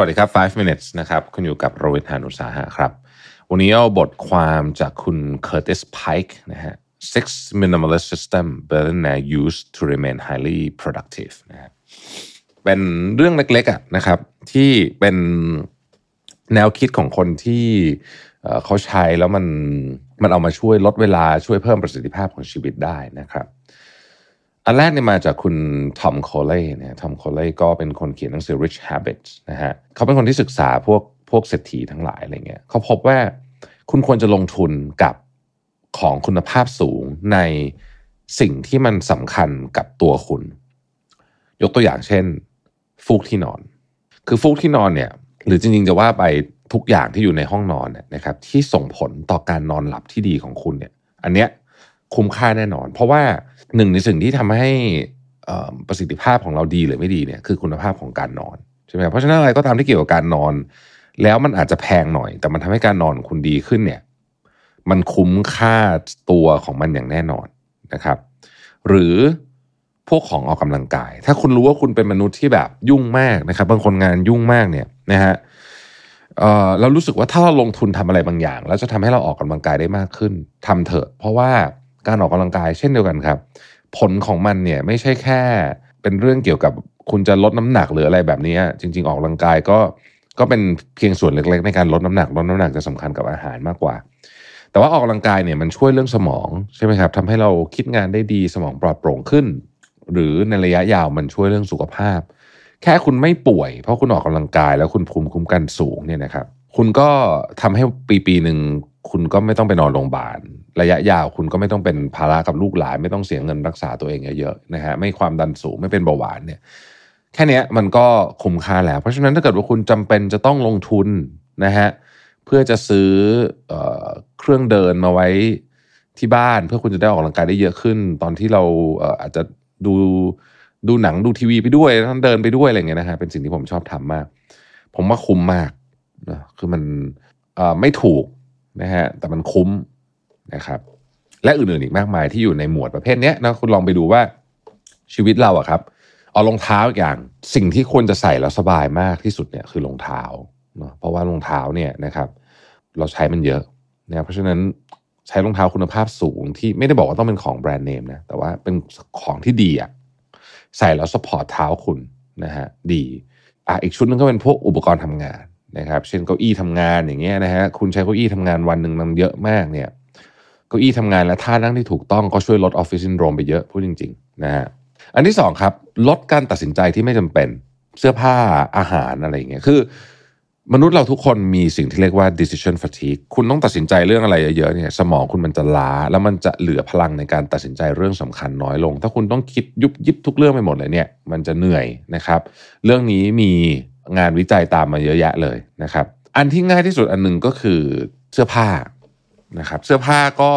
วัสดีครับ 5 minutes นะครับ คุณอยู่กับโรเวิทหานุสาหะครับ วันนี้เอาบทความจากคุณ Curtis Pike นะฮะ Six Minimalist System Billionaire Use to Remain Highly Productive นะฮะเป็นเรื่องเล็กๆอะนะครับ ที่เป็นแนวคิดของคนที่เขาใช้แล้วมันมันเอามาช่วยลดเวลาช่วยเพิ่มประสิทธิภาพของชีวิตได้นะครับ อันแรกเนี่ยมาจากคุณทอมโคเล่นะทอมโคเล่ก็เป็นคนเขียนหนังสือ Rich Habits นะฮะเขาเป็นคนที่ศึกษาพวกพวกเศรษฐีทั้งหลายอะไรเงี้ยเขาพบว่าคุณควรจะลงทุนกับของคุณภาพสูงในสิ่งที่มันสำคัญกับตัวคุณ ยกตัวอย่างเช่น ฟูกที่นอน คือฟูกที่นอนเนี่ยหรือจริงๆจะว่าไปทุกอย่างที่อยู่ในห้องนอนนนะครับที่ส่งผลต่อการนอนหลับที่ดีของคุณเนี่ย อันเนี้ย คุ้มค่าแน่นอน เพราะว่าหนึ่งในสิ่งที่ทำให้อ่อประสิทธิภาพของเราดีหรือไม่ดีเนี่ยคือคุณภาพของการนอนใช่ไหมเพราะฉะนั้นอะไรก็ตามที่เกี่ยวกับการนอน แล้วมันอาจจะแพงหน่อย แต่มันทำให้การนอนคุณดีขึ้นเนี่ย มันคุ้มค่าตัวของมันอย่างแน่นอนนะครับ หรือพวกของออกกำลังกาย ถ้าคุณรู้ว่าคุณเป็นมนุษย์ที่แบบยุ่งมากนะครับ บางคนงานยุ่งมากเนี่ยนะฮะเออเรารู้สึกว่าถ้าเราลงทุนทำอะไรบางอย่าง แล้วจะทำให้เราออกกำลังกายได้มากขึ้นทำเถอะ เพราะว่า การออกกำลังกายเช่นเดียวกันครับ ผลของมันเนี่ยไม่ใช่แค่เป็นเรื่องเกี่ยวกับคุณจะลดน้ำหนักหรืออะไรแบบนี้ จริง ๆ ออกกำลังกายก็ก็เป็นเพียงส่วนเล็ก ๆ ในการลดน้ำหนักลดน้ำหนักจะสำคัญกับอาหารมากกว่า แต่ว่าออกกำลังกายเนี่ยมันช่วยเรื่องสมองใช่ไหมครับทำให้เราคิดงานได้ดีสมองปลอดโปร่งขึ้น หรือในระยะยาวมันช่วยเรื่องสุขภาพ แค่คุณไม่ป่วย เพราะคุณออกกำลังกาย แล้วคุณภูมิคุ้มกันสูงเนี่ยนะครับ คุณก็ทำให้ปีปีหนึ่งคุณก็ไม่ต้องไปนอนโรงพยาบาล ระยะยาวคุณก็ไม่ต้องเป็นภาระกับลูกหลาน ไม่ต้องเสียเงินรักษาตัวเองเยอะๆนะฮะไม่ความดันสูงไม่เป็นเบาหวานเนี่ยแค่นี้มันก็คุ้มค่าแล้ว เพราะฉะนั้นถ้าเกิดว่าคุณจำเป็นจะต้องลงทุนนะฮะเพื่อจะซื้อเอเครื่องเดินมาไว้ที่บ้านเพื่อคุณจะได้ออกกำลังกายได้เยอะขึ้น ตอนที่เราเอออาจจะดูดูหนังดูทีวีไปด้วยแล้วเดินไปด้วยอะไรเงี้ยนะฮะเป็นสิ่งที่ผมชอบทำมาก ผมว่าคุ้มมากนะคือมันไม่ถูกนะฮะแต่มันคุ้ม นะครับ และอื่นๆอีกมากมายที่อยู่ในหมวดประเภทนี้นะคุณลองไปดูว่าชีวิตเราอะครับ เอารองเท้าอย่างสิ่งที่ควรจะใส่แล้วสบายมากที่สุดเนี่ยคือรองเท้าเนาะเพราะว่ารองเท้าเนี่ยนะครับ เราใช้มันเยอะนะเพราะฉะนั้นใช้รองเท้าคุณภาพสูงที่ไม่ได้บอกว่าต้องเป็นของแบรนด์เนมนะแต่ว่าเป็นของที่ดีอะใส่แล้ว support เท้าคุณนะฮะดีอะอีกชุดนึงก็เป็นพวกอุปกรณ์ทำงานนะครับ เช่นเก้าอี้ทำงานอย่างเงี้ยนะฮะคุณใช้เก้าอี้ทำงานวันหนึ่งมันเยอะมากเนี่ย เก้าอี้ทำงานและท่านั่งที่ถูกต้องก็ช่วยลดออฟฟิศซินโดรมไปเยอะพูดจริงๆนะฮะอันที่สองครับลดการตัดสินใจที่ไม่จำเป็นเสื้อผ้าอาหารอะไรอย่างเงี้ยคือ มนุษย์เราทุกคนมีสิ่งที่เรียกว่า decision fatigue คุณต้องตัดสินใจเรื่องอะไรเยอะๆเนี่ยสมองคุณมันจะล้า แล้วมันจะเหลือพลังในการตัดสินใจเรื่องสำคัญน้อยลง ถ้าคุณต้องคิดยุบยิบทุกเรื่องไปหมดเลยเนี่ย มันจะเหนื่อยนะครับ เรื่องนี้มีงานวิจัยตามมาเยอะแยะเลยนะครับ อันที่ง่ายที่สุดอันหนึ่งก็คือเสื้อผ้า นะครับเสื้อผ้าก็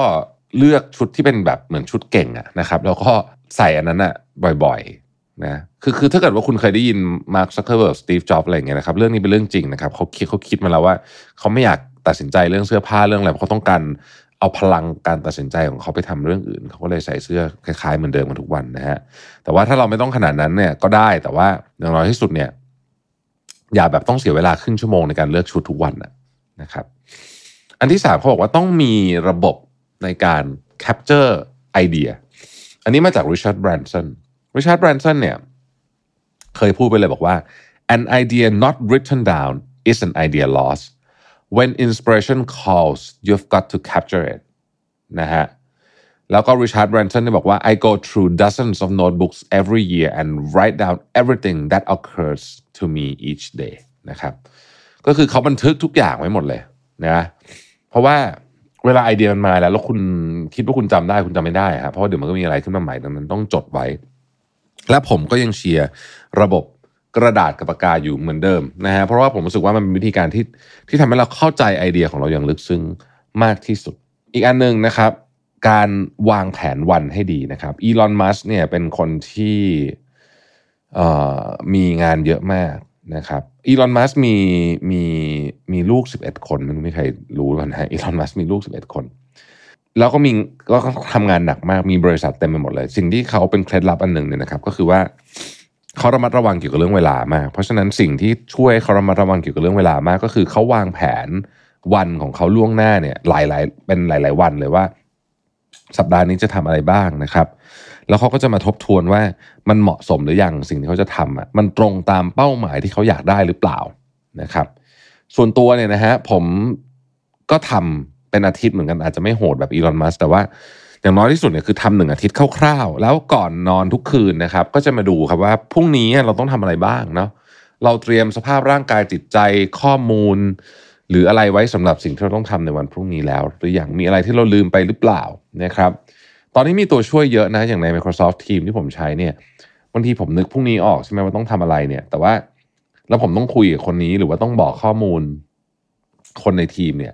เลือกชุดที่เป็นแบบเหมือนชุดเก่งอะนะครับ แล้วก็ใส่อันนั้นอะบ่อยๆนะคือคือถ้าเกิดว่าคุณเคยได้ยินมาร์คซักเคอร์เบิร์กสตีฟจ็อบส์อะไรเงี้ยนะครับเรื่องนี้เป็นเรื่องจริงนะครับเขาคิดเขาคิดมาแล้วว่าเขาไม่อยากตัดสินใจเรื่องเสื้อผ้าเรื่องอะไรเขาต้องการเอาพลังการตัดสินใจของเขาไปทำเรื่องอื่น เขาก็เลยใส่เสื้อคล้ายๆเหมือนเดิมมาทุกวันนะฮะแต่ว่าถ้าเราไม่ต้องขนาดนั้นเนี่ยก็ได้แต่ว่าอย่างน้อยที่สุดเนี่ย อย่าแบบต้องเสียเวลาครึ่งชั่วโมงในการเลือกชุดทุกวันนะครับ อันที่สามเขาบอกว่าต้องมีระบบในการ capture ไอเดีย อันนี้มาจากริชาร์ดแบรนสันริชาร์ดแบรนสันเนี่ยเคยพูดไปเลยบอกว่า an idea not written down is an idea lost when inspiration calls you've got to capture it นะฮะแล้วก็ริชาร์ดแบรนสันเนี่ยบอกว่า I go through dozens of notebooks every year and write down everything that occurs to me each day นะครับ ก็คือเขาบันทึกทุกอย่างไว้หมดเลยนะ เพราะว่าเวลาไอเดียมันมาแล้ว แล้วคุณคิดว่าคุณจำได้คุณจำไม่ได้ครับเพราะาเดี๋ยวมันก็มีอะไรขึ้นมาใหม่ดังนั้นต้องจดไว้ และผมก็ยังเชียร์ระบบกระดาษกับปากกาอยู่เหมือนเดิมนะฮะเพราะว่าผมรู้สึกว่ามันเป็นวิธีการที่ที่ทำให้เราเข้าใจไอเดียของเราอย่างลึกซึ้งมากที่สุด อีกอันหนึ่งนะครับ การวางแผนวันให้ดีนะครับอีลอนมัสเนี่ยเป็นคนที่มีงานเยอะมาก นะครับอีลอนมัสมีมีมีลูก 11 คนมันไม่ใครรู้กันนะอีลอนมัสมีลูก 11 คน แล้วก็มีก็ทำงานหนักมากมีบริษัทเต็มไปหมดเลย สิ่งที่เขาเป็นเคล็ดลับอันหนึ่งเนี่ยนะครับ ก็คือว่าเขาระมัดระวังเกี่ยวกับเรื่องเวลามาก เพราะฉะนั้นสิ่งที่ช่วยเขาระมัดระวังเกี่ยวกับเรื่องเวลามาก ก็คือเขาวางแผนวันของเขาล่วงหน้าเนี่ย หลาย ๆ เป็นหลาย ๆ วันเลยว่า สัปดาห์นี้จะทำอะไรบ้างนะครับ แล้วเขาก็จะมาทบทวนว่ามันเหมาะสมหรือยังสิ่งที่เขาจะทำอะมันตรงตามเป้าหมายที่เขาอยากได้หรือเปล่านะครับ ส่วนตัวเนี่ยนะฮะผมก็ทำเป็นอาทิตย์เหมือนกันอาจจะไม่โหดแบบอีลอนมัสแต่ว่าอย่างน้อยที่สุดเนี่ยคือทำหนึ่งอาทิตย์คร่าวๆ แล้วก่อนนอนทุกคืนนะครับ ก็จะมาดูครับว่าพรุ่งนี้เราต้องทำอะไรบ้างเนาะเราเตรียมสภาพร่างกายจิตใจข้อมูล หรืออะไรไว้สำหรับสิ่งที่เราต้องทำในวันพรุ่งนี้แล้ว หรืออย่างมีอะไรที่เราลืมไปหรือเปล่านะครับ ตอนนี้มีตัวช่วยเยอะนะอย่างใน Microsoft Teams ที่ผมใช้เนี่ยบางทีผมนึกพรุ่งนี้ออกใช่ไหมว่าต้องทำอะไรเนี่ย แต่ว่าแล้วผมต้องคุยกับคนนี้หรือว่าต้องบอกข้อมูลคนในทีมเนี่ย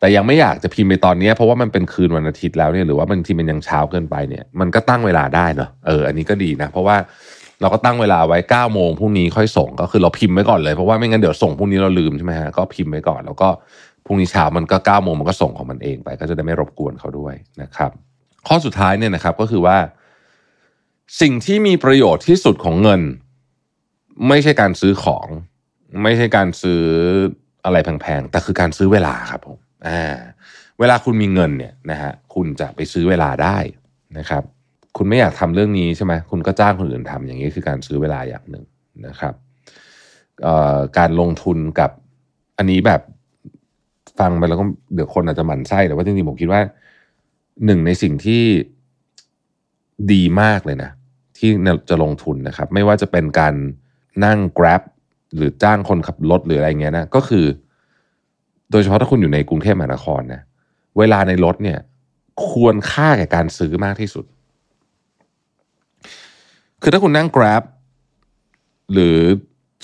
แต่ยังไม่อยากจะพิมพ์ไปตอนนี้เพราะว่ามันเป็นคืนวันอาทิตย์แล้วเนี่ยหรือว่าบางทีมันยังเช้าเกินไปเนี่ย มันก็ตั้งเวลาได้เนาะเอออันนี้ก็ดีนะ เพราะว่าเราก็ตั้งเวลาไว้9ก้าโมงพรุ่งนี้ค่อยส่งก็คือเราพิมพ์ไว้ก่อนเลยเพราะว่าไม่งั้นเดี๋ยวส่งพรุ่งนี้เราลืมใช่ไหมฮะก็พิมพ์ไว้ก่อน แล้วก็พรุ่งนี้เช้ามันก็9ก้าโมงมันก็ส่งของมันเองไป ก็จะได้ไม่รบกวนเขาด้วยนะครับ ข้อสุดท้ายเนี่ยนะครับก็คือว่า สิ่งที่มีประโยชน์ที่สุดของเงิน ไม่ใช่การซื้อของ ไม่ใช่การซื้ออะไรแพงๆ แต่คือการซื้อเวลาครับผมอ่าเวลาคุณมีเงินเนี่ยนะฮะคุณจะไปซื้อเวลาได้นะครับ คุณไม่อยากทำเรื่องนี้ใช่ไหมคุณก็จ้างคนอื่นทำอย่างนี้คือการซื้อเวลาอย่างหนึ่งนะครับการลงทุนกับอันนี้แบบฟังไปแล้วก็เดี๋ยวคนอาจจะหมั่นไส้แต่ว่าจริงๆผมคิดว่า หนึ่งในสิ่งที่ดีมากเลยนะ ที่จะลงทุนนะครับ ไม่ว่าจะเป็นการนั่ง Grab หรือจ้างคนขับรถหรืออะไรเงี้ยนะก็คือ โดยเฉพาะถ้าคุณอยู่ในกรุงเทพมหานครนะเวลาในรถเนี่ย ควรค่าแก่การซื้อมากที่สุด คือถ้าคุณนั่ง Grab หรือ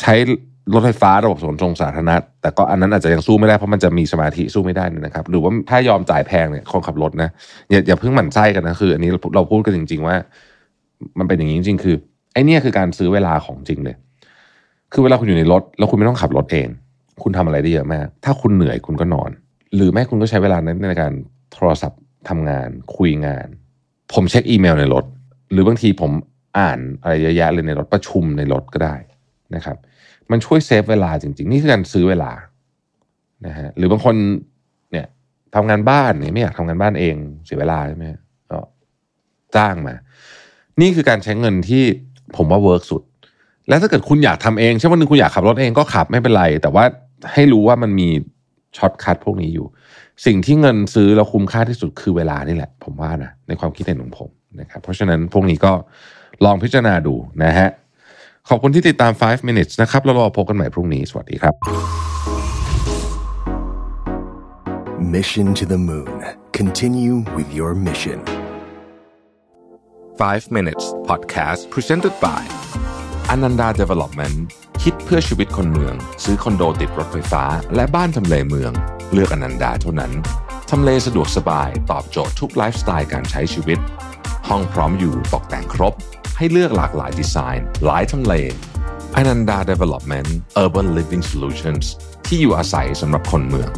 ใช้ รถไฟฟ้าระบบขนส่งสาธารณะแต่ก็อันนั้นอาจจะยังสู้ไม่ได้เพราะมันจะมีสมาธิสู้ไม่ได้นะครับ หรือว่าถ้ายอมจ่ายแพงเนี่ยคนขับรถนะอย่าอย่าเพิ่งหมั่นไส้กันนะคือ อันนี้เราพูดกันจริง ๆ ว่า มันเป็นอย่างนี้จริง ๆ คือไอ้นี่คือการซื้อเวลาของจริงเลย คือเวลาคุณอยู่ในรถแล้วคุณไม่ต้องขับรถเอง คุณทำอะไรได้เยอะมาก ถ้าคุณเหนื่อยคุณก็นอน หรือแม้คุณก็ใช้เวลานั้นในการโทรศัพท์ทำงาน คุยงาน ผมเช็คอีเมลในรถ หรือบางทีผมอ่านอะไรเยอะแยะเลยในรถประชุมในรถก็ได้นะครับ มันช่วยเซฟเวลาจริง ๆ นี่คือการซื้อเวลานะฮะหรือบางคนเนี่ยทำงานบ้านเนี่ยไม่อยากทำงานบ้านเองเสียเวลาใช่ไหมก็จ้างมา นี่คือการใช้เงินที่ผมว่า work สุด แล้วถ้าเกิดคุณอยากทำเองใช่วันนึงคุณอยากขับรถเองก็ขับไม่เป็นไร แต่ว่าให้รู้ว่ามันมี shortcut พวกนี้อยู่ สิ่งที่เงินซื้อแล้วคุ้มค่าที่สุดคือเวลานี่แหละ ผมว่านะในความคิดเห็นของผมนะครับเพราะฉะนั้นพวกนี้ก็ลองพิจารณาดูนะฮะ ขอบคุณที่ติดตาม 5 minutes นะครับแล้วเราพบกันใหม่พรุ่งนี้ สวัสดีครับ Mission to the Moon Continue with your mission 5 minutes podcast presented by Ananda Development คิดเพื่อชีวิตคนเมือง ซื้อคอนโดติดรถไฟฟ้า และบ้านทำเลเมือง เลือกอนันดาเท่านั้นทำเลสะดวกสบาย ตอบโจทย์ทุกไลฟ์สไตล์การใช้ชีวิต ห้องพร้อมอยู่ตกแต่งครบ ให้เลือกหลากหลายดีไซน์ หลายทำเลอนันดา Development Urban Living Solutions ที่อยู่อาศัยสำหรับคนเมือง